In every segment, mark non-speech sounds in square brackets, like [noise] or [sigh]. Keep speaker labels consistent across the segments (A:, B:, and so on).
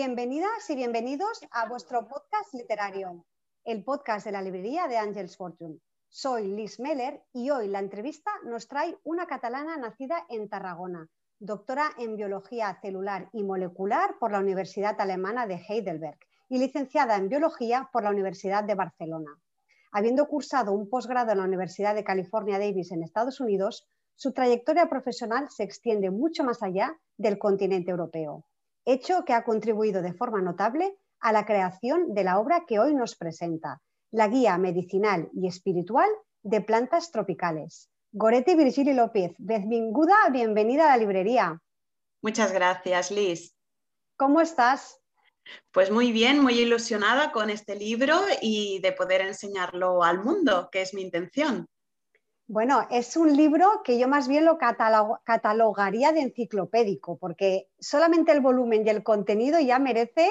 A: Bienvenidas y bienvenidos a vuestro podcast literario, el podcast de la librería de Angels Fortune. Soy Liz Meller y hoy la entrevista nos trae una catalana nacida en Tarragona, doctora en biología celular y molecular por la Universidad Alemana de Heidelberg y licenciada en biología por la Universidad de Barcelona. Habiendo cursado un posgrado en la Universidad de California Davis en Estados Unidos, su trayectoria profesional se extiende mucho más allá del continente europeo hecho que ha contribuido de forma notable a la creación de la obra que hoy nos presenta, la Guía Medicinal y Espiritual de Plantas Tropicales. Goretti Virgili López, benvinguda, bienvenida a la librería.
B: Muchas gracias, Liz.
A: ¿Cómo estás?
B: Pues muy bien, muy ilusionada con este libro y de poder enseñarlo al mundo, que es mi intención.
A: Bueno, es un libro que yo más bien lo catalogaría de enciclopédico, porque solamente el volumen y el contenido ya merece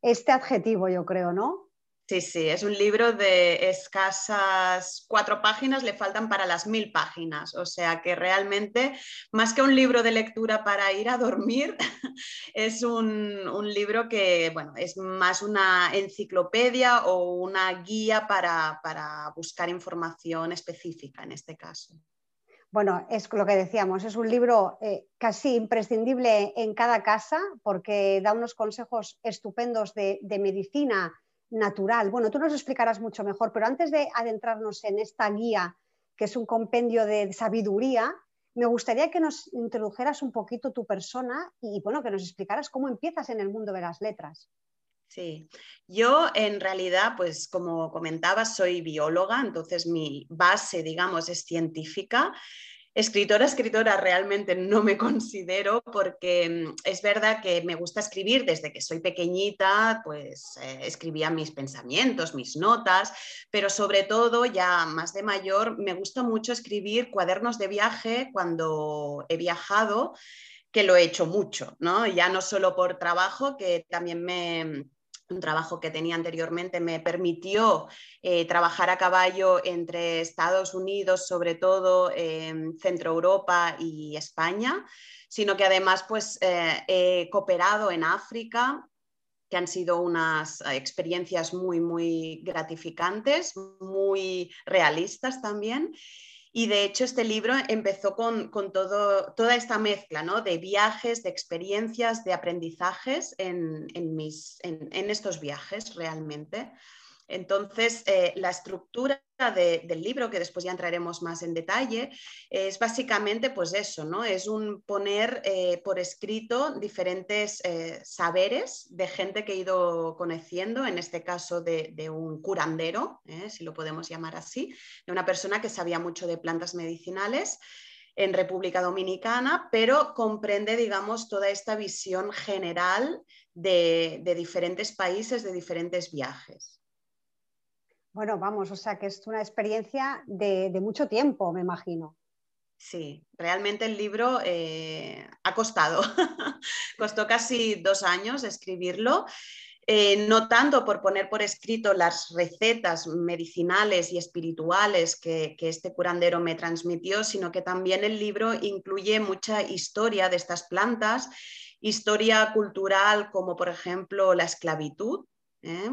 A: este adjetivo, yo creo, ¿no?
B: Sí, sí, es un libro de escasas cuatro páginas, le faltan para las mil páginas. O sea que realmente, más que un libro de lectura para ir a dormir, [laughs] es un, libro que, bueno, es más una enciclopedia o una guía para, buscar información específica en este caso.
A: Bueno, es lo que decíamos, es un libro eh, casi imprescindible en cada casa porque da unos consejos estupendos de, de medicina natural. Bueno, tú nos explicarás mucho mejor, pero antes de adentrarnos en esta guía, que es un compendio de sabiduría, me gustaría que nos introdujeras un poquito tu persona y bueno, que nos explicaras cómo empiezas en el mundo de las letras.
B: Sí, yo en realidad, pues como comentaba, soy bióloga, entonces mi base, digamos, es científica Escritora, escritora realmente no me considero porque mm, es verdad que me gusta escribir desde que soy pequeñita, pues eh, escribía mis pensamientos, mis notas, pero sobre todo ya más de mayor me gusta mucho escribir cuadernos de viaje cuando he viajado, que lo he hecho mucho, ¿no? Ya no solo por trabajo, que también me un trabajo que tenía anteriormente me permitió eh, trabajar a caballo entre Estados Unidos, sobre todo Centro Europa y España, sino que además pues, eh, he cooperado en África, que han sido unas experiencias muy, muy gratificantes, muy realistas también. Y de hecho este libro empezó con, todo, toda esta mezcla ¿no? de viajes, de experiencias, de aprendizajes en, mis, en estos viajes realmente. Entonces, eh, la estructura del libro, que después ya entraremos más en detalle, es básicamente pues eso, ¿no? Es un poner eh, por escrito diferentes eh, saberes de gente que he ido conociendo, en este caso de, un curandero, si lo podemos llamar así, de una persona que sabía mucho de plantas medicinales en República Dominicana, pero comprende, digamos, toda esta visión general de diferentes países, de diferentes viajes.
A: Bueno, vamos, o sea que es una experiencia de, mucho tiempo, me imagino.
B: Sí, realmente el libro eh, ha costado. [laughs] Costó casi dos años escribirlo. Eh, no tanto por poner por escrito las recetas medicinales y espirituales que, este curandero me transmitió, sino que también el libro incluye mucha historia de estas plantas, historia cultural como por ejemplo la esclavitud, ¿eh?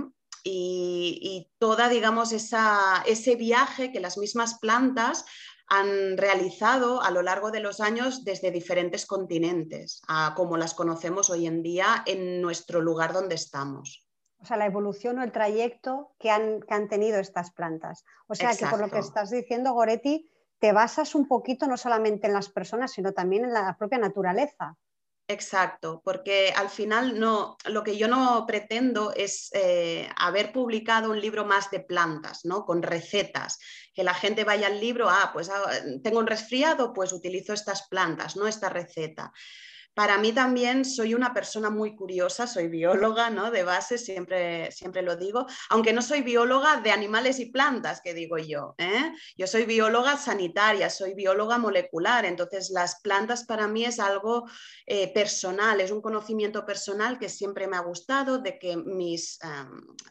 B: Y, toda, digamos, ese viaje que las mismas plantas han realizado a lo largo de los años desde diferentes continentes, como las conocemos hoy en día en nuestro lugar donde estamos.
A: O sea, la evolución o el trayecto que han, tenido estas plantas. O sea, que por lo que estás diciendo, Goretti, te basas un poquito no solamente en las personas, sino también en la propia naturaleza.
B: Exacto, porque al final no, lo que yo no pretendo es eh, haber publicado un libro más de plantas, ¿no? Con recetas, que la gente vaya al libro, ah, pues ah, tengo un resfriado, pues utilizo estas plantas, no esta receta. Para mí también soy una persona muy curiosa, soy bióloga ¿no? de base, siempre, siempre lo digo, aunque no soy bióloga de animales y plantas, que digo yo. ¿eh? Yo soy bióloga sanitaria, soy bióloga molecular, entonces las plantas para mí es algo eh, personal, es un conocimiento personal que siempre me ha gustado, de que mis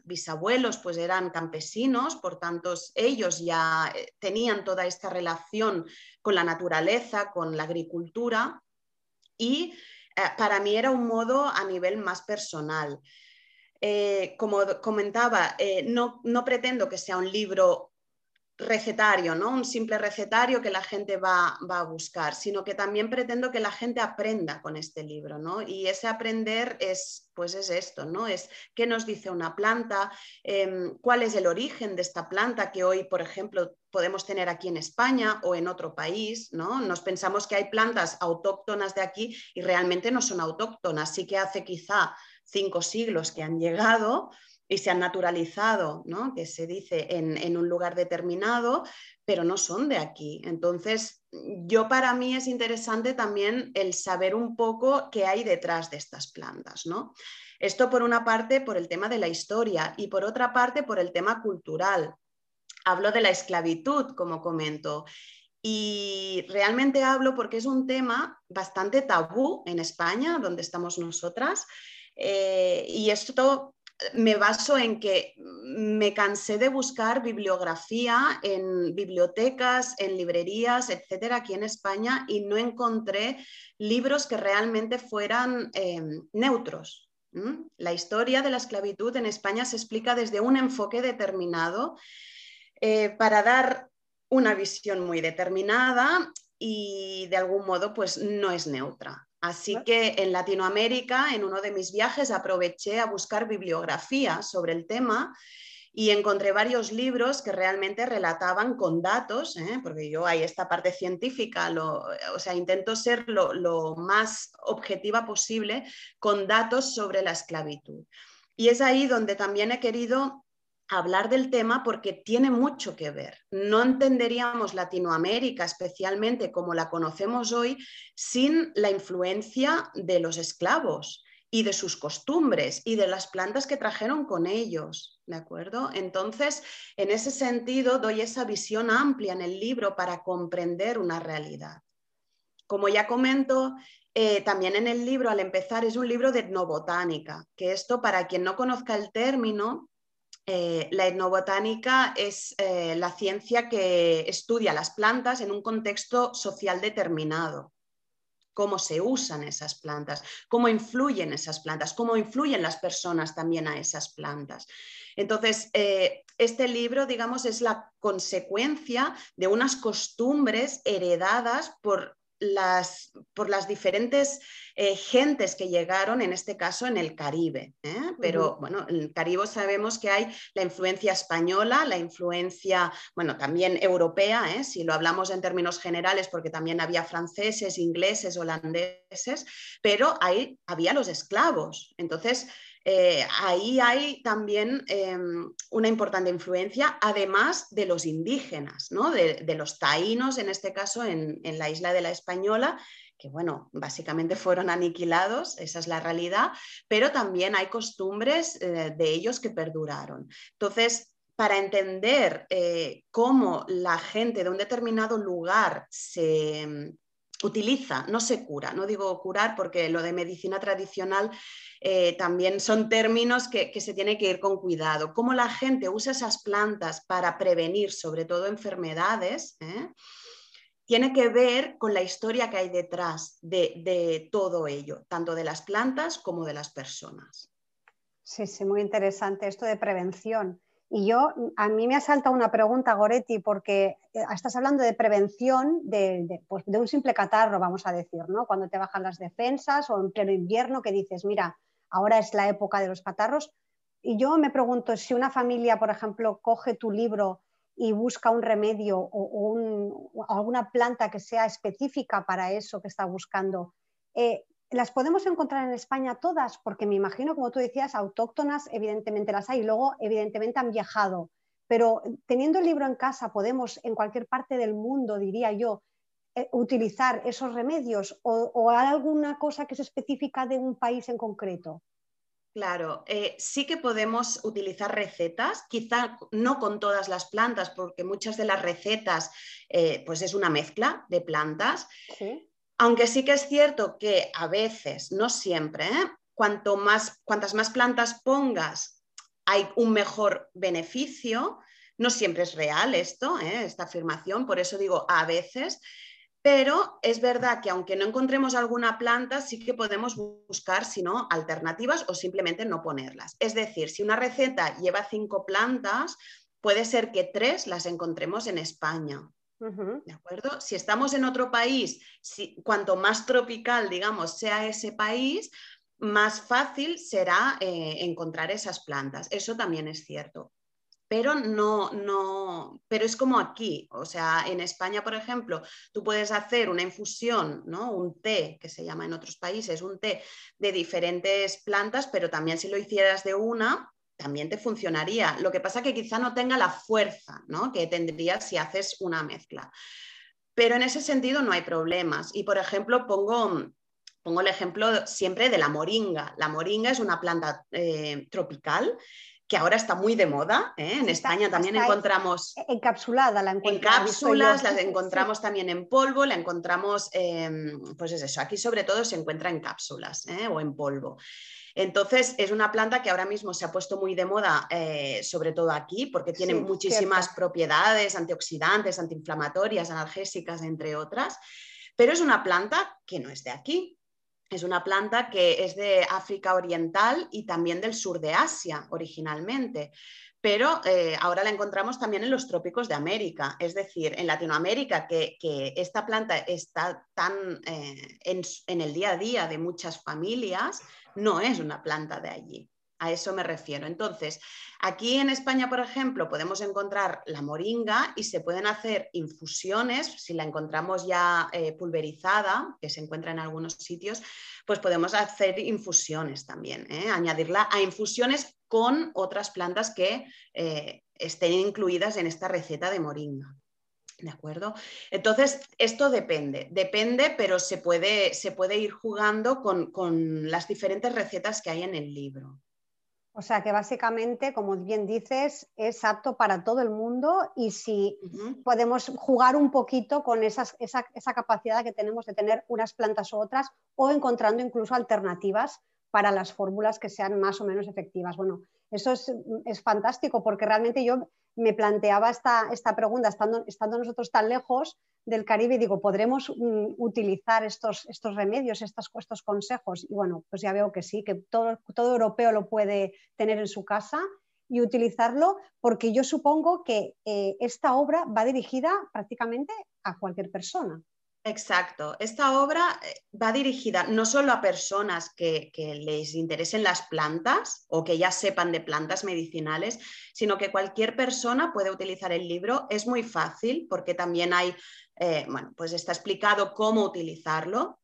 B: bisabuelos pues eran campesinos, por tanto ellos ya eh, tenían toda esta relación con la naturaleza, con la agricultura y para mí era un modo a nivel más personal. como comentaba, no, no pretendo que sea un libro recetario, ¿no? Un simple recetario que la gente va, a buscar, sino que también pretendo que la gente aprenda con este libro, ¿no? Y ese aprender es, pues es esto, ¿no? Es qué nos dice una planta, em, cuál es el origen de esta planta que hoy, por ejemplo, podemos tener aquí en España o en otro país, ¿no? Nos pensamos que hay plantas autóctonas de aquí y realmente no son autóctonas, sí que hace quizá cinco siglos que han llegado, y se han naturalizado, ¿no? que se dice en, un lugar determinado, pero no son de aquí. Entonces, yo para mí es interesante también el saber un poco qué hay detrás de estas plantas. ¿no? Esto por una parte por el tema de la historia y por otra parte por el tema cultural. Hablo de la esclavitud, como comento. Y realmente hablo porque es un tema bastante tabú en España, donde estamos nosotras. Eh, y esto me baso en que me cansé de buscar bibliografía en bibliotecas, en librerías, etcétera, aquí en España y no encontré libros que realmente fueran em, neutros. La historia de la esclavitud en España se explica desde un enfoque determinado eh, para dar una visión muy determinada y de algún modo pues no es neutra. Así que en Latinoamérica, en uno de mis viajes, aproveché a buscar bibliografía sobre el tema y encontré varios libros que realmente relataban con datos, ¿eh? porque yo hay esta parte científica, o sea, intento ser lo, lo más objetiva posible con datos sobre la esclavitud. Y es ahí donde también he querido hablar del tema porque tiene mucho que ver. No entenderíamos Latinoamérica, especialmente como la conocemos hoy, sin la influencia de los esclavos y de sus costumbres y de las plantas que trajeron con ellos, ¿de acuerdo? Entonces, en ese sentido, doy esa visión amplia en el libro para comprender una realidad. Como ya comento, eh, también en el libro, al empezar, es un libro de etnobotánica, que esto, para quien no conozca el término, eh, la etnobotánica es eh, la ciencia que estudia las plantas en un contexto social determinado. Cómo se usan esas plantas, cómo influyen esas plantas, cómo influyen las personas también a esas plantas. Entonces, eh, este libro, digamos, es la consecuencia de unas costumbres heredadas por las, por las diferentes eh, gentes que llegaron, en este caso en el Caribe. ¿eh? Pero bueno, en el Caribe sabemos que hay la influencia española, la influencia, bueno, también europea, ¿eh? si lo hablamos en términos generales, porque también había franceses, ingleses, holandeses, pero ahí había los esclavos. Entonces, eh, ahí hay también em, una importante influencia, además de los indígenas, de, los taínos, en este caso en, la isla de la Española, que bueno, básicamente fueron aniquilados, esa es la realidad, pero también hay costumbres eh, de ellos que perduraron. Entonces, para entender eh, cómo la gente de un determinado lugar se, utiliza, no se cura, no digo curar porque lo de medicina tradicional eh, también son términos que, se tiene que ir con cuidado. Cómo la gente usa esas plantas para prevenir sobre todo enfermedades, ¿eh? tiene que ver con la historia que hay detrás de, de todo ello, tanto de las plantas como de las personas.
A: Sí, sí, muy interesante esto de prevención. Y yo, a mí me ha saltado una pregunta, Goretti, porque eh, estás hablando de prevención pues, de, un simple catarro, vamos a decir, ¿no? Cuando te bajan las defensas o en pleno invierno que dices, mira, ahora es la época de los catarros. Y yo me pregunto si una familia, por ejemplo, coge tu libro y busca un remedio o, alguna planta que sea específica para eso que está buscando, eh, ¿Las podemos encontrar en España todas? Porque me imagino, como tú decías, autóctonas evidentemente las hay, y luego evidentemente han viajado, pero teniendo el libro en casa podemos en cualquier parte del mundo, diría yo, eh, utilizar esos remedios o, hay alguna cosa que es específica de un país en concreto.
B: Claro, eh, sí que podemos utilizar recetas, quizá no con todas las plantas, porque muchas de las recetas eh, pues es una mezcla de plantas. ¿Sí? Aunque sí que es cierto que a veces, no siempre, ¿eh? Cuanto más, cuantas más plantas pongas, hay un mejor beneficio. No siempre es real esto, ¿eh? esta afirmación, por eso digo a veces, Pero es verdad que aunque no encontremos alguna planta, sí que podemos buscar, si no, alternativas o simplemente no ponerlas. Es decir, si una receta lleva cinco plantas, puede ser que tres las encontremos en España. ¿De acuerdo? Si estamos en otro país, si, cuanto más tropical, digamos, sea ese país, más fácil será eh, encontrar esas plantas. Eso también es cierto pero no, no, pero es como aquí, o sea, en España, por ejemplo, tú puedes hacer una infusión, ¿no? Un té, que se llama en otros países, un té de diferentes plantas, pero también si lo hicieras de una, también te funcionaría. Lo que pasa que quizá no tenga la fuerza, ¿no? Que tendrías si haces una mezcla. Pero en ese sentido no hay problemas. Y, por ejemplo, pongo, pongo el ejemplo siempre de la moringa. La moringa es una planta eh, tropical que ahora está muy de moda. ¿eh? En España también encontramos...
A: Encapsulada la
B: En cápsulas, las encontramos también en polvo, la encontramos, pues es eso, aquí sobre todo se encuentra en cápsulas ¿eh? o en polvo. Entonces, es una planta que ahora mismo se ha puesto muy de moda, eh, sobre todo aquí, porque tiene muchísimas propiedades antioxidantes, antiinflamatorias, analgésicas, entre otras, pero es una planta que no es de aquí. Es una planta que es de África Oriental y también del sur de Asia originalmente, pero eh, ahora la encontramos también en los trópicos de América, es decir, en Latinoamérica, que, esta planta está tan eh, en, el día a día de muchas familias, no es una planta de allí. A eso me refiero. Entonces, aquí en España, por ejemplo, podemos encontrar la moringa y se pueden hacer infusiones, si la encontramos ya eh, pulverizada, que se encuentra en algunos sitios, pues podemos hacer infusiones también, añadirla a infusiones con otras plantas que eh, estén incluidas en esta receta de moringa. ¿De acuerdo? Entonces, esto depende, depende, pero se puede, se puede ir jugando con, con las diferentes recetas que hay en el libro.
A: O sea que básicamente, como bien dices, es apto para todo el mundo y si podemos jugar un poquito con esa, capacidad que tenemos de tener unas plantas u otras o encontrando incluso alternativas para las fórmulas que sean más o menos efectivas. Bueno, eso es, fantástico porque realmente yo me planteaba esta, esta pregunta estando, nosotros tan lejos del Caribe, digo, ¿podremos mm, utilizar estos, estos remedios, estos, consejos? Y bueno, pues ya veo que sí, que todo, todo europeo lo puede tener en su casa y utilizarlo, porque yo supongo que eh, esta obra va dirigida prácticamente a cualquier persona.
B: Exacto. Esta obra eh, va dirigida no solo a personas que, les interesen las plantas o que ya sepan de plantas medicinales, sino que cualquier persona puede utilizar el libro. Es muy fácil porque también hay, eh, bueno, pues está explicado cómo utilizarlo.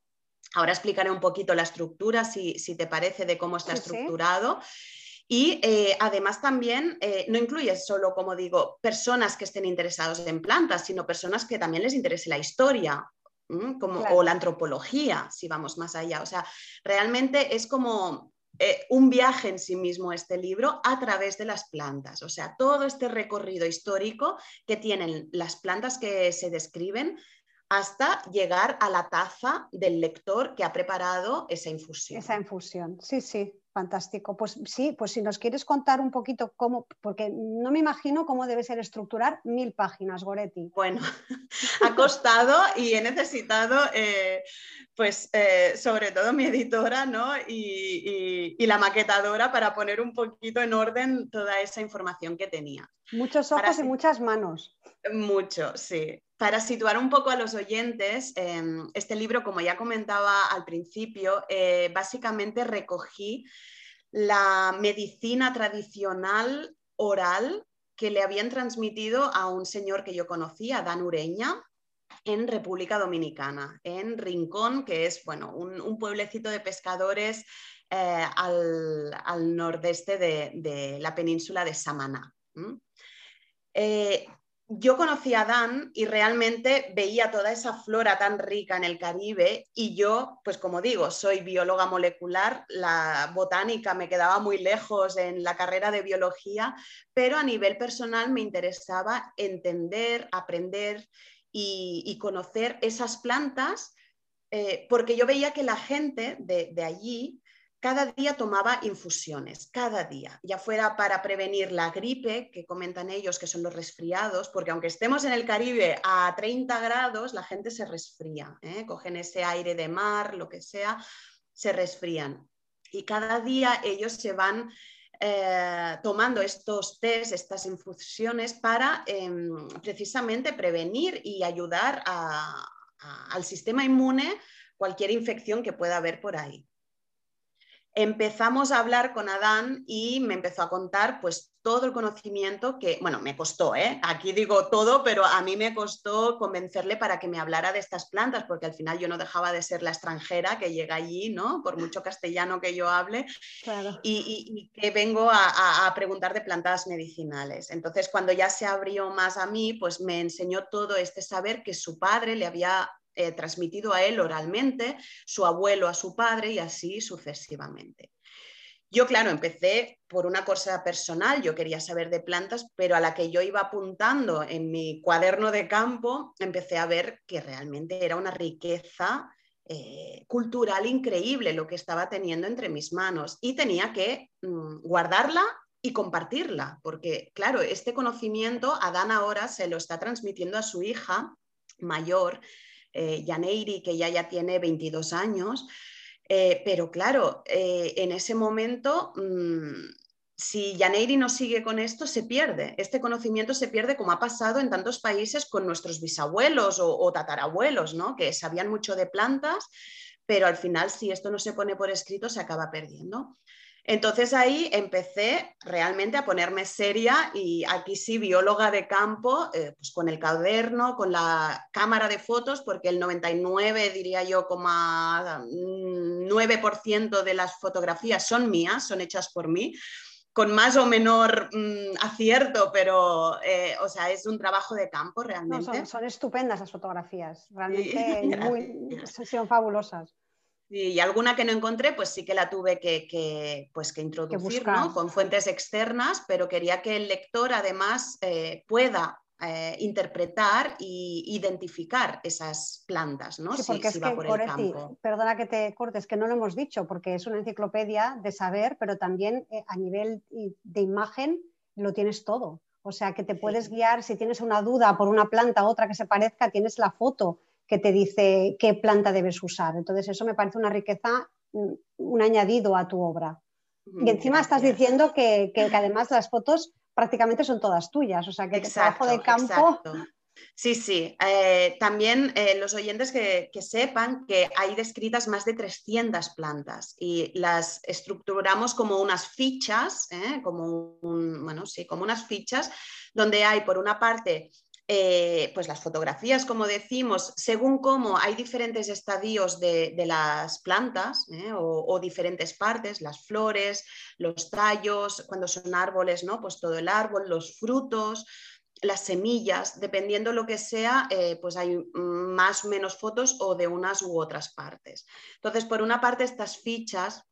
B: Ahora explicaré un poquito la estructura, si, te parece, de cómo está estructurado. Y eh, además también no incluye solo, como digo, personas que estén interesados en plantas, sino personas que también les interese la historia como, o la antropología, si vamos más allá. O sea, realmente es como eh, un viaje en sí mismo este libro a través de las plantas. O sea, todo este recorrido histórico que tienen las plantas que se describen hasta llegar a la taza del lector que ha preparado esa infusión.
A: Esa infusión, sí, sí. Fantástico. Pues sí, pues si nos quieres contar un poquito cómo, porque no me imagino cómo debe ser estructurar mil páginas, Goretti.
B: Bueno, [laughs] ha costado y he necesitado, eh, pues eh, sobre todo mi editora ¿no? y, la maquetadora para poner un poquito en orden toda esa información que tenía.
A: Muchos ojos y muchas manos.
B: Mucho, sí. Para situar un poco a los oyentes, em, este libro, como ya comentaba al principio, eh, básicamente recogí la medicina tradicional oral que le habían transmitido a un señor que yo conocía, Dan Ureña, en República Dominicana, en Rincón, que es bueno, un, pueblecito de pescadores eh, al, nordeste de, la península de Samaná yo conocí a Dan y realmente veía toda esa flora tan rica en el Caribe y yo, pues como digo, soy bióloga molecular, la botánica me quedaba muy lejos en la carrera de biología, pero a nivel personal me interesaba entender, aprender y, conocer esas plantas, eh, porque yo veía que la gente de, allí cada día tomaba infusiones, cada día, ya fuera para prevenir la gripe, que comentan ellos que son los resfriados, porque aunque estemos en el Caribe a 30 grados, la gente se resfría, ¿eh? cogen ese aire de mar, lo que sea, se resfrían. Y cada día ellos se van eh, tomando estos test, estas infusiones para em, precisamente prevenir y ayudar al sistema inmune cualquier infección que pueda haber por ahí empezamos a hablar con Adán y me empezó a contar pues todo el conocimiento que, bueno, me costó, ¿eh? aquí digo todo, pero a mí me costó convencerle para que me hablara de estas plantas, porque al final yo no dejaba de ser la extranjera que llega allí, ¿no? Por mucho castellano que yo hable, y, que vengo a, a preguntar de plantas medicinales. Entonces, cuando ya se abrió más a mí, pues me enseñó todo este saber que su padre le había eh, transmitido a él oralmente, su abuelo a su padre y así sucesivamente. Yo, claro, empecé por una cosa personal, yo quería saber de plantas, pero a la que yo iba apuntando en mi cuaderno de campo, empecé a ver que realmente era una riqueza eh, cultural increíble lo que estaba teniendo entre mis manos y tenía que mm, guardarla y compartirla, porque, claro, este conocimiento Adán ahora se lo está transmitiendo a su hija mayor, eh, que ya, ya tiene 22 años, eh, pero claro, eh, en ese momento, mm, si Yaneiri no sigue con esto, se pierde. Este conocimiento se pierde como ha pasado en tantos países con nuestros bisabuelos o, o tatarabuelos, ¿no? que sabían mucho de plantas, pero al final si esto no se pone por escrito se acaba perdiendo. Entonces ahí empecé realmente a ponerme seria y aquí sí, bióloga de campo, eh, pues con el cuaderno, con la cámara de fotos, porque el 99, diría yo, 9% de las fotografías son mías, son hechas por mí con más o menor mm, acierto, pero eh, o sea, es un trabajo de campo realmente.
A: son, estupendas las fotografías, realmente [laughs] son fabulosas.
B: Y alguna que no encontré, pues sí que la tuve que, pues que introducir con fuentes externas, pero quería que el lector además eh, pueda eh, interpretar e identificar esas plantas, ¿no?
A: Sí, porque es que, por perdona que te cortes, que no lo hemos dicho, porque es una enciclopedia de saber, pero también eh, a nivel de imagen lo tienes todo. O sea, que te puedes guiar, si tienes una duda por una planta, otra que se parezca, tienes la foto que te dice qué planta debes usar. Entonces, eso me parece una riqueza, mm, un añadido a tu obra. Y encima estás diciendo que, además las fotos prácticamente son todas tuyas, o sea que el trabajo de campo...
B: Sí, sí. Eh, también eh, los oyentes que, sepan que hay descritas más de 300 plantas y las estructuramos como unas fichas, ¿eh? como, bueno, sí, como unas fichas donde hay por una parte eh, pues las fotografías, como decimos, según cómo hay diferentes estadios de, las plantas ¿eh? o, diferentes partes, las flores, los tallos, cuando son árboles, ¿no? pues todo el árbol, los frutos, las semillas, dependiendo lo que sea, eh, pues hay más o menos fotos o de unas u otras partes. Entonces, por una parte, estas fichas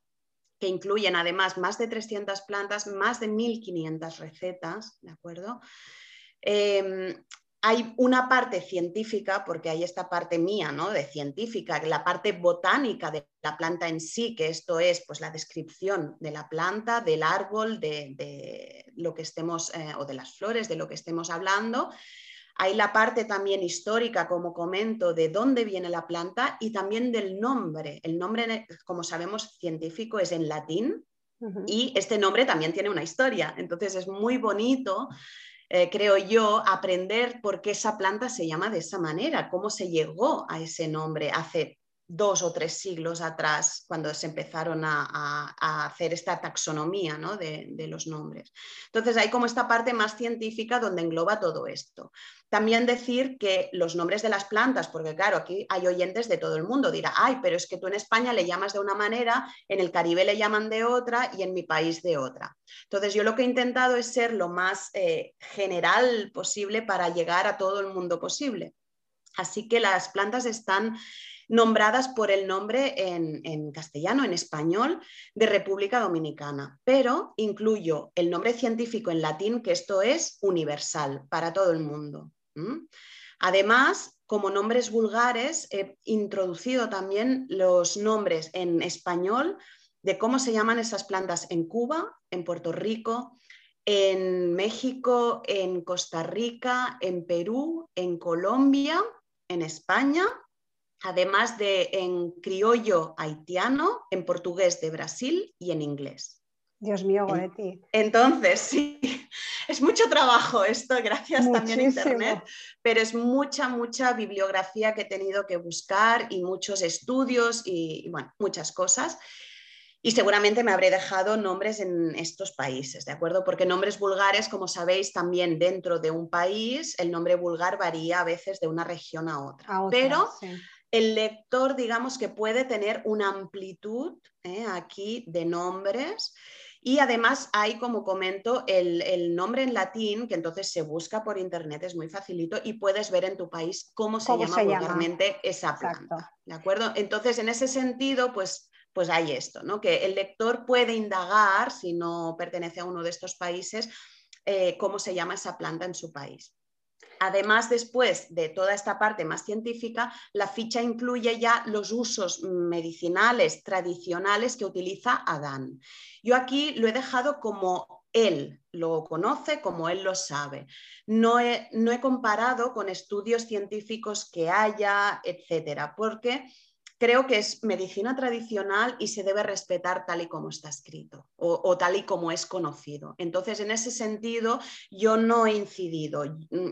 B: que incluyen además más de 300 plantas, más de 1500 recetas, ¿de acuerdo? Em, hay una parte científica, porque hay esta parte mía, ¿no? De científica, la parte botánica de la planta en sí, que esto es pues la descripción de la planta, del árbol, de, lo que estemos, eh, o de las flores, de lo que estemos hablando. Hay la parte también histórica, como comento, de dónde viene la planta y también del nombre. El nombre, como sabemos, científico es en latín, y este nombre también tiene una historia. Entonces es muy bonito eh, creo yo, aprender por qué esa planta se llama de esa manera, cómo se llegó a ese nombre hace dos o tres siglos atrás, cuando se empezaron a, hacer esta taxonomía de, los nombres. Entonces hay como esta parte más científica donde engloba todo esto. También decir que los nombres de las plantas, porque claro, aquí hay oyentes de todo el mundo, dirá, ay, pero es que tú en España le llamas de una manera, en el Caribe le llaman de otra y en mi país de otra. Entonces yo lo que he intentado es ser lo más eh, general posible para llegar a todo el mundo posible. Así que las plantas están nombradas por el nombre en, castellano, en español, de República Dominicana, pero incluyo el nombre científico en latín, que esto es universal para todo el mundo. Además, como nombres vulgares, he introducido también los nombres en español de cómo se llaman esas plantas en Cuba, en Puerto Rico, en México, en Costa Rica, en Perú, en Colombia, en España, además de en criollo haitiano, en portugués de Brasil y en inglés.
A: Dios mío, Goretti.
B: Entonces, sí, [laughs] es mucho trabajo esto, gracias también a Internet, pero es mucha, mucha bibliografía que he tenido que buscar y muchos estudios y, bueno, muchas cosas. Y seguramente me habré dejado nombres en estos países, ¿de acuerdo? Porque nombres vulgares, como sabéis, también dentro de un país, el nombre vulgar varía a veces de una región a otra. Pero el lector, digamos que puede tener una amplitud ¿eh? aquí de nombres. Y además hay, como comento, el, nombre en latín, que entonces se busca por internet, es muy facilito, y puedes ver en tu país cómo se llama vulgarmente esa planta. ¿De acuerdo? Entonces, en ese sentido, pues pues hay esto, ¿no? que el lector puede indagar, si no pertenece a uno de estos países, eh, cómo se llama esa planta en su país. Además, después de toda esta parte más científica, la ficha incluye ya los usos medicinales tradicionales que utiliza Adán. Yo aquí lo he dejado como él lo conoce, como él lo sabe. No he, no he comparado con estudios científicos que haya, etcétera, porque creo que es medicina tradicional y se debe respetar tal y como está escrito o, tal y como es conocido. Entonces, en ese sentido, yo no he incidido,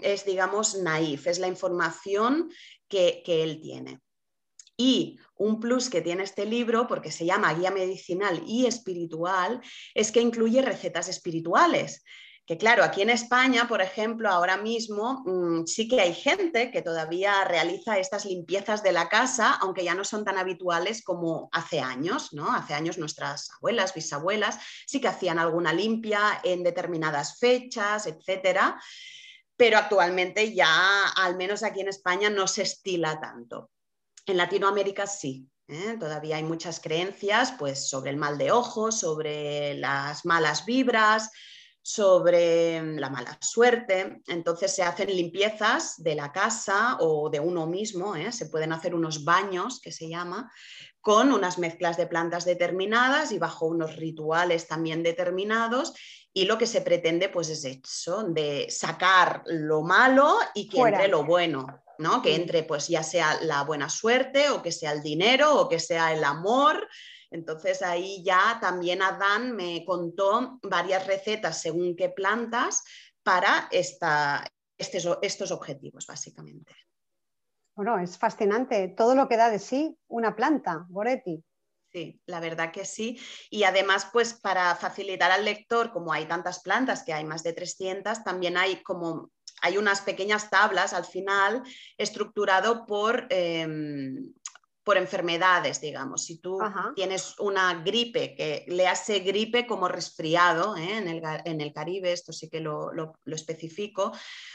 B: es, digamos, naif, es la información que, que él tiene. Y un plus que tiene este libro, porque se llama Guía Medicinal y Espiritual, es que incluye recetas espirituales que claro, aquí en España, por ejemplo, ahora mismo mm, sí que hay gente que todavía realiza estas limpiezas de la casa, aunque ya no son tan habituales como hace años, ¿no? Hace años nuestras abuelas, bisabuelas, sí que hacían alguna limpia en determinadas fechas, etcétera, pero actualmente ya, al menos aquí en España, no se estila tanto. En Latinoamérica sí, ¿eh? Todavía hay muchas creencias pues, sobre el mal de ojos, sobre las malas vibras, sobre la mala suerte. Entonces se hacen limpiezas de la casa o de uno mismo, ¿eh? se pueden hacer unos baños, que se llama, con unas mezclas de plantas determinadas y bajo unos rituales también determinados. Y lo que se pretende pues es eso, de sacar lo malo y que entre lo bueno. ¿no? Que entre pues ya sea la buena suerte o que sea el dinero o que sea el amor, entonces ahí ya también Adán me contó varias recetas según qué plantas para esta, estos objetivos, básicamente.
A: Bueno, es fascinante todo lo que da de sí una planta, Boretti.
B: Sí, la verdad que sí. Y además, pues para facilitar al lector, como hay tantas plantas, que hay más de 300, también hay como hay unas pequeñas tablas al final estructurado por em, por enfermedades, digamos. Si tú tienes una gripe, que le hace gripe como resfriado, ¿eh? en, el, Caribe, esto sí que lo, lo, especifico,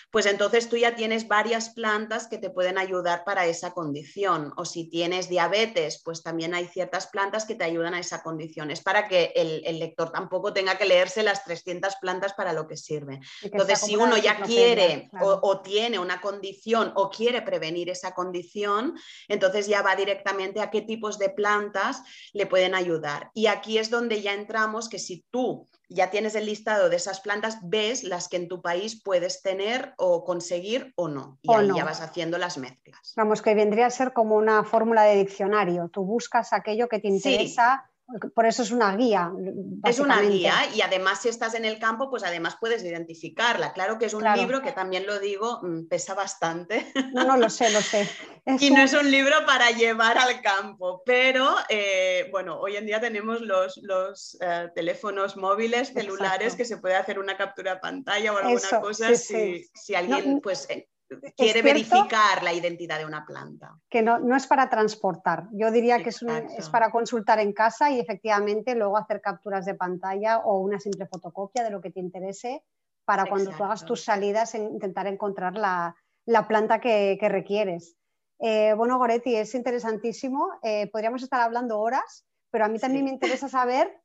B: pues entonces tú ya tienes varias plantas que te pueden ayudar para esa condición. O si tienes diabetes, pues también hay ciertas plantas que te ayudan a esa condición. Es para que el, lector tampoco tenga que leerse las 300 plantas para lo que sirve. Entonces, si uno ya quiere o, tiene una condición o quiere prevenir esa condición, entonces ya va directamente a qué tipos de plantas le pueden ayudar. Y aquí es donde ya entramos que si tú ya tienes el listado de esas plantas, ves las que en tu país puedes tener o conseguir o no. Y ahí ya vas haciendo las mezclas.
A: Vamos, que vendría a ser como una fórmula de diccionario. Tú buscas aquello que te interesa por eso es una guía.
B: Es una guía y además si estás en el campo, pues además puedes identificarla. Claro que es un libro que también lo digo, mm, pesa bastante.
A: No, no, lo sé, lo sé. [laughs]
B: y no es un libro para llevar al campo, pero eh, bueno, hoy en día tenemos los, los eh, teléfonos móviles, celulares, que se puede hacer una captura de pantalla o alguna cosa si, si, alguien pues eh, quiere verificar la identidad de una planta.
A: Que no, no es para transportar, yo diría que es, es, para consultar en casa y efectivamente luego hacer capturas de pantalla o una simple fotocopia de lo que te interese para cuando tú hagas tus salidas intentar encontrar la, la planta que, que requieres. Eh, bueno, Goretti, es interesantísimo, eh, podríamos estar hablando horas, pero a mí también me interesa saber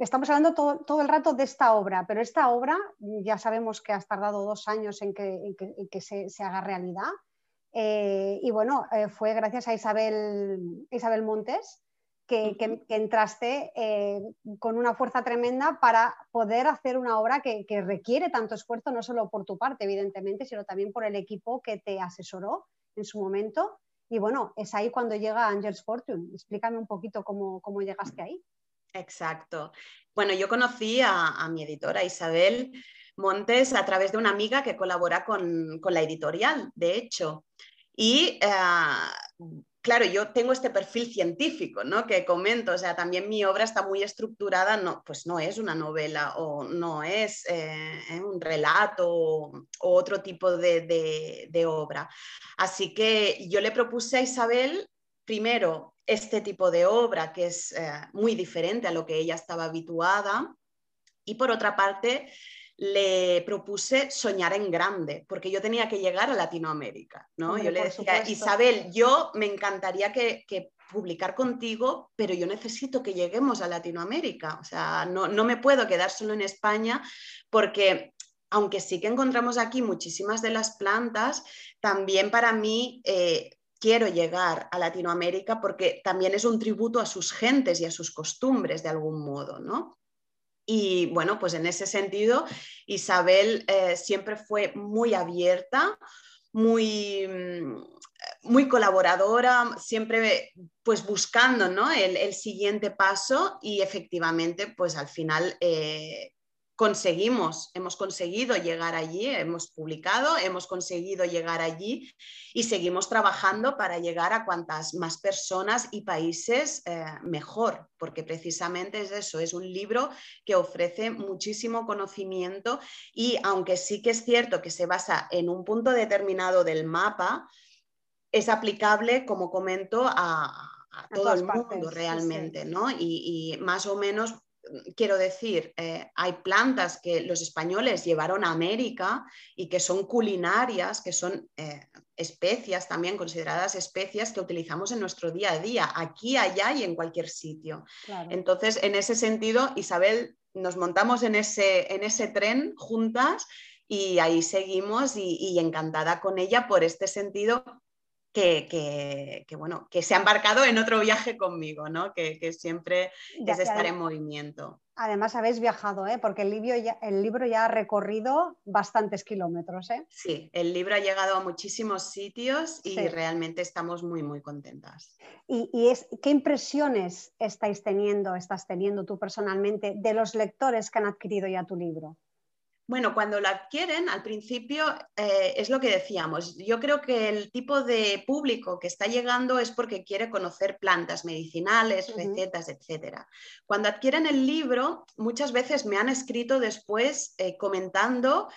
A: estamos hablando todo, el rato de esta obra, pero esta obra ya sabemos que has tardado dos años en que, se, haga realidad. Eh, y bueno, eh, fue gracias a Isabel, Isabel Montes, que, entraste eh, con una fuerza tremenda para poder hacer una obra que, requiere tanto esfuerzo, no solo por tu parte, evidentemente, sino también por el equipo que te asesoró en su momento. Y bueno, es ahí cuando llega Angels Fortune. Explícame un poquito cómo, llegaste ahí.
B: Exacto. Bueno, yo conocí a, mi editora Isabel Montes a través de una amiga que colabora con, la editorial, de hecho. Y eh, claro, yo tengo este perfil científico, ¿no? Que comento, o sea, también mi obra está muy estructurada, no, pues no es una novela o no es eh, eh, un relato o, otro tipo de, obra. Así que yo le propuse a Isabel, primero, este tipo de obra que es eh, muy diferente a lo que ella estaba habituada. Y por otra parte, le propuse soñar en grande, porque yo tenía que llegar a Latinoamérica, ¿no? yo le decía, Isabel, yo me encantaría que, publicar contigo, pero yo necesito que lleguemos a Latinoamérica, o sea, no, me puedo quedar solo en España porque aunque sí que encontramos aquí muchísimas de las plantas, también para mí eh, quiero llegar a Latinoamérica porque también es un tributo a sus gentes y a sus costumbres de algún modo, ¿no? Y bueno, pues en ese sentido, Isabel eh, siempre fue muy abierta, muy, mm, muy colaboradora, siempre pues buscando ¿no? el, siguiente paso y efectivamente pues al final eh, conseguimos, hemos conseguido llegar allí, hemos publicado, hemos conseguido llegar allí y seguimos trabajando para llegar a cuantas más personas y países eh, mejor, porque precisamente es eso, es un libro que ofrece muchísimo conocimiento y aunque sí que es cierto que se basa en un punto determinado del mapa, es aplicable, como comento, a, todo el mundo realmente, ¿no? Y, y, más o menos quiero decir, eh, hay plantas que los españoles llevaron a América y que son culinarias, que son eh, especias también consideradas especias que utilizamos en nuestro día a día, aquí, allá y en cualquier sitio. Entonces, en ese sentido, Isabel, nos montamos en ese, en ese tren juntas y ahí seguimos y encantada con ella por este sentido que, bueno, que se ha embarcado en otro viaje conmigo, ¿no? que, siempre es estar en movimiento.
A: Además habéis viajado, ¿eh? porque el libro, ya, el libro ya ha recorrido bastantes kilómetros. ¿eh?
B: Sí, el libro ha llegado a muchísimos sitios y realmente estamos muy, muy contentas.
A: ¿Y, y es, qué impresiones estáis teniendo, estás teniendo tú personalmente de los lectores que han adquirido ya tu libro?
B: Bueno, cuando la adquieren, al principio eh, es lo que decíamos. Yo creo que el tipo de público que está llegando es porque quiere conocer plantas medicinales, recetas, etc. Cuando adquieren el libro, muchas veces me han escrito después eh, comentando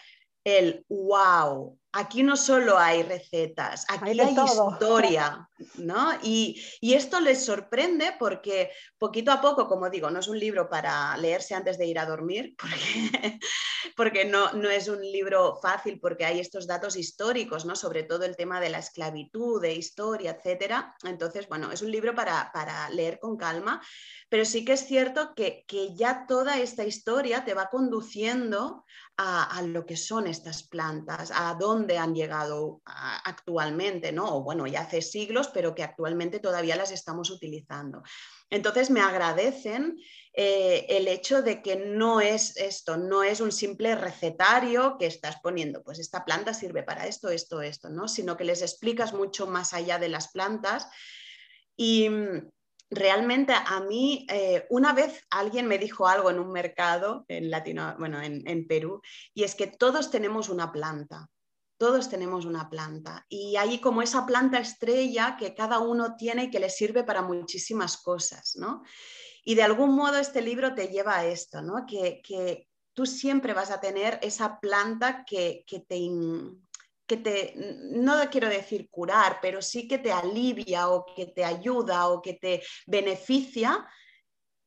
B: el wow, aquí no solo hay recetas, aquí hay, historia, [laughs] ¿no? Y, esto les sorprende porque poquito a poco, como digo, no es un libro para leerse antes de ir a dormir, [laughs] porque, porque no, no, es un libro fácil, porque hay estos datos históricos, ¿no? Sobre todo el tema de la esclavitud, de historia, etcétera. Entonces, bueno, es un libro para, para leer con calma, pero sí que es cierto que, que ya toda esta historia te va conduciendo a, lo que son estas plantas, a dónde han llegado actualmente, ¿no? O bueno, ya hace siglos, pero que actualmente todavía las estamos utilizando. Entonces me agradecen eh, el hecho de que no es esto, no es un simple recetario que estás poniendo, pues esta planta sirve para esto, esto, esto, ¿no? Sino que les explicas mucho más allá de las plantas. Y realmente a mí, eh, una vez alguien me dijo algo en un mercado en Latino, bueno, en Perú, y es que todos tenemos una planta todos tenemos una planta y hay como esa planta estrella que cada uno tiene y que le sirve para muchísimas cosas, ¿no? Y de algún modo este libro te lleva a esto, ¿no? Que, tú siempre vas a tener esa planta que, que te, que te, no quiero decir curar, pero sí que te alivia o que te ayuda o que te beneficia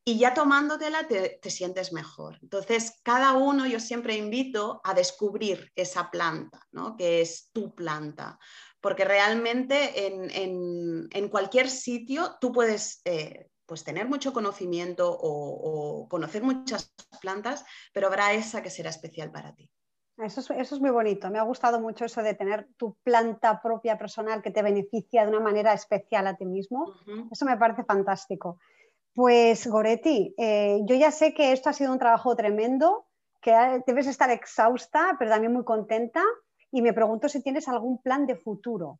B: y ya tomándotela te, te, sientes mejor. Entonces, cada uno yo siempre invito a descubrir esa planta, ¿no? que es tu planta, porque realmente en, cualquier sitio tú puedes eh, pues tener mucho conocimiento o, conocer muchas plantas, pero habrá esa que será especial para ti.
A: Eso es, eso es, muy bonito. Me ha gustado mucho eso de tener tu planta propia personal que te beneficia de una manera especial a ti mismo. Eso me parece fantástico. Pues Goretti, eh, yo ya sé que esto ha sido un trabajo tremendo, que debes estar exhausta, pero también muy contenta. Y me pregunto si tienes algún plan de futuro.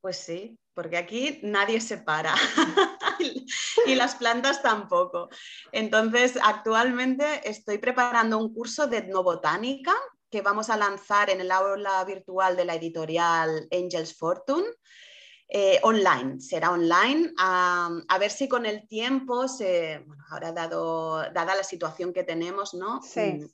B: Pues sí, porque aquí nadie se para [laughs] [laughs] y las plantas tampoco. Entonces, actualmente estoy preparando un curso de etnobotánica que vamos a lanzar en el aula virtual de la editorial Angels Fortune. Eh, online, será online, a, ver si con el tiempo, se, bueno, ahora dado, dada la situación que tenemos, ¿no?
A: Sí.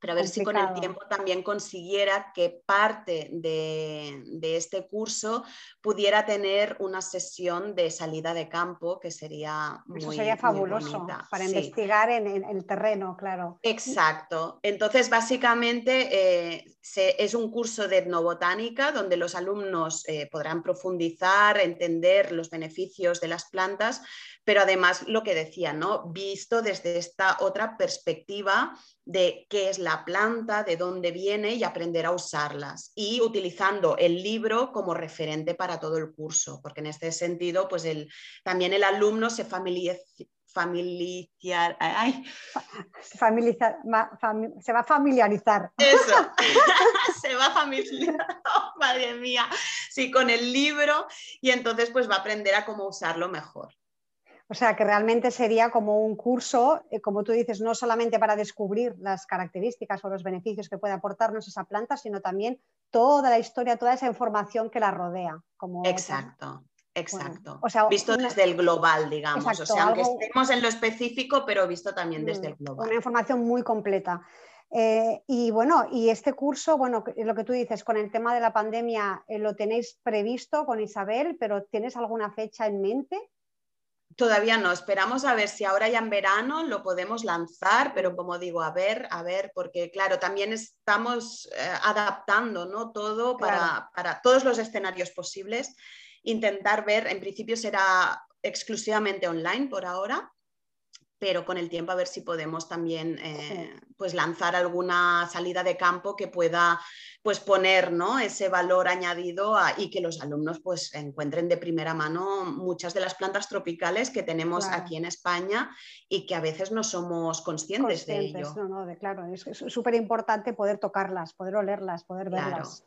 B: Pero a ver si con el tiempo también consiguiera que parte de, este curso pudiera tener una sesión de salida de campo que sería muy
A: Eso sería fabuloso para investigar en, el terreno, claro.
B: Exacto. Entonces, básicamente eh, es un curso de etnobotánica donde los alumnos eh, podrán profundizar, entender los beneficios de las plantas, pero además lo que decía, ¿no? Visto desde esta otra perspectiva de qué es la planta, de dónde viene y aprender a usarlas. Y utilizando el libro como referente para todo el curso, porque en este sentido, pues el, también el alumno se familiariza familiar,
A: se va a familiarizar.
B: Eso, [laughs] [laughs] se va a familiarizar, [laughs] madre mía, sí, con el libro y entonces pues va a aprender a cómo usarlo mejor.
A: O sea, que realmente sería como un curso, eh, como tú dices, no solamente para descubrir las características o los beneficios que puede aportarnos esa planta, sino también toda la historia, toda esa información que la rodea. Como
B: Exacto. Exacto. visto desde el global, digamos. o sea, aunque estemos en lo específico, pero visto también desde el global.
A: Una información muy completa. Eh, y bueno, y este curso, bueno, lo que tú dices, con el tema de la pandemia, eh, ¿lo tenéis previsto con Isabel, pero tienes alguna fecha en mente?
B: Todavía no, esperamos a ver si ahora ya en verano lo podemos lanzar, pero como digo, a ver, a ver, porque claro, también estamos eh, adaptando ¿no? todo para, para, todos los escenarios posibles, intentar ver, en principio será exclusivamente online por ahora, pero con el tiempo a ver si podemos también eh, pues lanzar alguna salida de campo que pueda pues poner ¿no? ese valor añadido y que los alumnos pues encuentren de primera mano muchas de las plantas tropicales que tenemos aquí en España y que a veces no somos conscientes, de ello.
A: claro, es súper importante poder tocarlas, poder olerlas, poder verlas.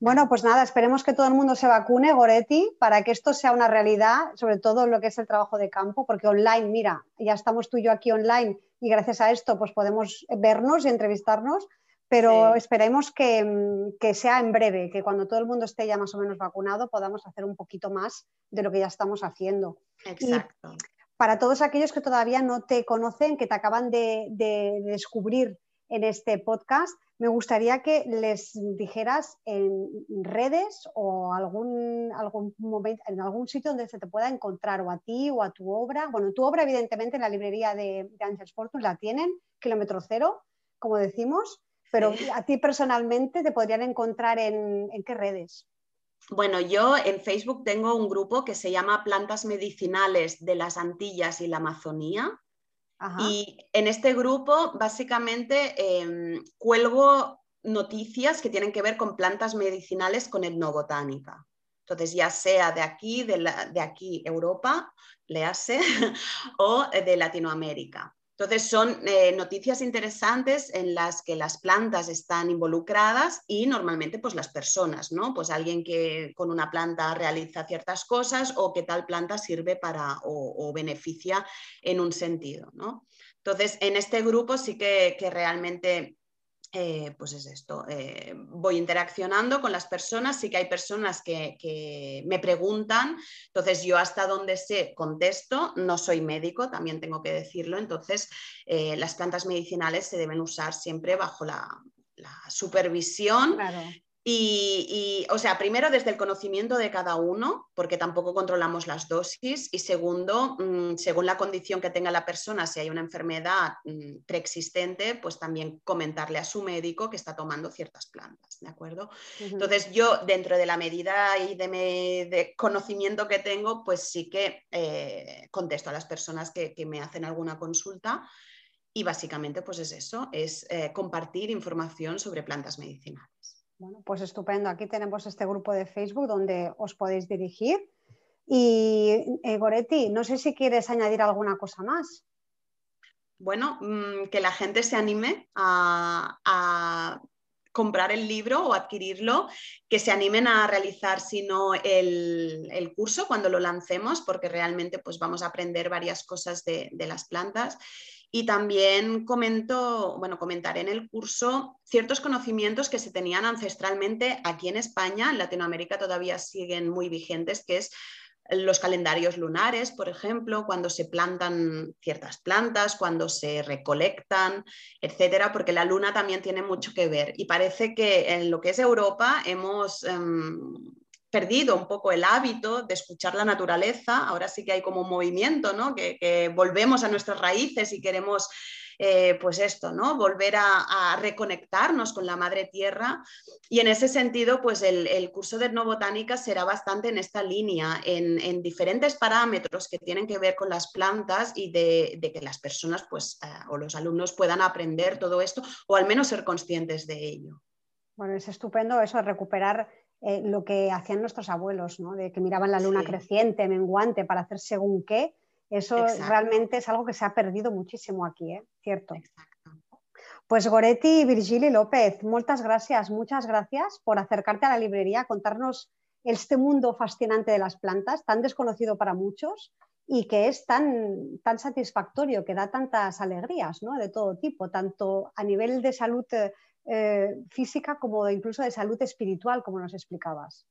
A: Bueno, pues nada, esperemos que todo el mundo se vacune, Goretti, para que esto sea una realidad, sobre todo lo que es el trabajo de campo, porque online, mira, ya estamos tú y yo aquí online y gracias a esto pues podemos vernos y entrevistarnos, pero esperemos que, que, sea en breve, que cuando todo el mundo esté ya más o menos vacunado podamos hacer un poquito más de lo que ya estamos haciendo.
B: Exacto.
A: para todos aquellos que todavía no te conocen, que te acaban de, de descubrir en este podcast, me gustaría que les dijeras en redes o algún, algún momento, en algún sitio donde se te pueda encontrar o a ti o a tu obra. Bueno, tu obra evidentemente en la librería de, de Fortune la tienen, kilómetro cero, como decimos, pero a ti personalmente te podrían encontrar en, en qué redes.
B: Bueno, yo en Facebook tengo un grupo que se llama Plantas Medicinales de las Antillas y la Amazonía. Y en este grupo básicamente em, cuelgo noticias que tienen que ver con plantas medicinales con etnobotánica. Entonces, ya sea de aquí, de, de aquí Europa, le [laughs] o de Latinoamérica. Entonces son eh, noticias interesantes en las que las plantas están involucradas y normalmente pues las personas, ¿no? Pues alguien que con una planta realiza ciertas cosas o que tal planta sirve para o, beneficia en un sentido, ¿no? Entonces en este grupo sí que, que realmente eh, pues es esto, eh, voy interaccionando con las personas, sí que hay personas que, me preguntan, entonces yo hasta donde sé contesto, no soy médico, también tengo que decirlo, entonces eh, las plantas medicinales se deben usar siempre bajo la, supervisión y, o sea, primero desde el conocimiento de cada uno, porque tampoco controlamos las dosis, y segundo, mm, según la condición que tenga la persona, si hay una enfermedad mm, preexistente, pues también comentarle a su médico que está tomando ciertas plantas, ¿de acuerdo? Entonces yo, dentro de la medida y de, conocimiento que tengo, pues sí que eh, contesto a las personas que, me hacen alguna consulta. Y básicamente, pues es eso, es eh, compartir información sobre plantas medicinales.
A: Bueno, pues estupendo. Aquí tenemos este grupo de Facebook donde os podéis dirigir. Y eh, Goretti, no sé si quieres añadir alguna cosa más.
B: Bueno, mm, que la gente se anime a, comprar el libro o adquirirlo, que se animen a realizar, sino el, el, curso cuando lo lancemos, porque realmente pues, vamos a aprender varias cosas de las plantas. Y también comento, bueno, comentaré en el curso ciertos conocimientos que se tenían ancestralmente aquí en España, en Latinoamérica todavía siguen muy vigentes, que es los calendarios lunares, por ejemplo, cuando se plantan ciertas plantas, cuando se recolectan, etcétera, porque la luna también tiene mucho que ver. Y parece que en lo que es Europa hemos em, perdido un poco el hábito de escuchar la naturaleza. Ahora sí que hay como un movimiento, ¿no? que, volvemos a nuestras raíces y queremos eh, pues esto, ¿no? Volver a, reconectarnos con la madre tierra. Y en ese sentido, pues el, curso de etnobotánica será bastante en esta línea, en, diferentes parámetros que tienen que ver con las plantas y de, que las personas pues, eh, o los alumnos puedan aprender todo esto o al menos ser conscientes de ello.
A: Bueno, es estupendo eso, recuperar eh, lo que hacían nuestros abuelos, ¿no? de que miraban la luna creciente, menguante, para hacer según qué, eso realmente es algo que se ha perdido muchísimo aquí, ¿eh? Cierto. Pues Goretti y Virgili López, muchas gracias, muchas gracias por acercarte a la librería, contarnos este mundo fascinante de las plantas, tan desconocido para muchos y que es tan, tan satisfactorio, que da tantas alegrías ¿no? de todo tipo, tanto a nivel de salud eh, física como incluso de salud espiritual, como nos explicabas.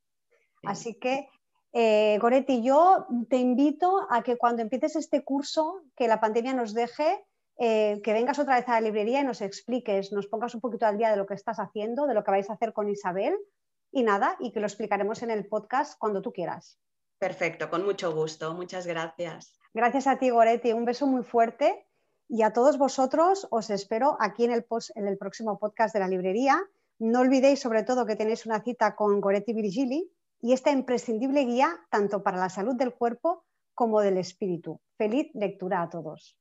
A: Así que eh, Goretti, yo te invito a que cuando empieces este curso, que la pandemia nos deje, eh, que vengas otra vez a la librería y nos expliques, nos pongas un poquito al día de lo que estás haciendo, de lo que vais a hacer con Isabel y nada, y que lo explicaremos en el podcast cuando tú quieras.
B: Perfecto, con mucho gusto. Muchas gracias.
A: Gracias a ti, Goretti. Un beso muy fuerte y a todos vosotros os espero aquí en el, en el próximo podcast de la librería. No olvidéis sobre todo que tenéis una cita con Goretti Virgili y esta imprescindible guía tanto para la salud del cuerpo como del espíritu. Feliz lectura a todos.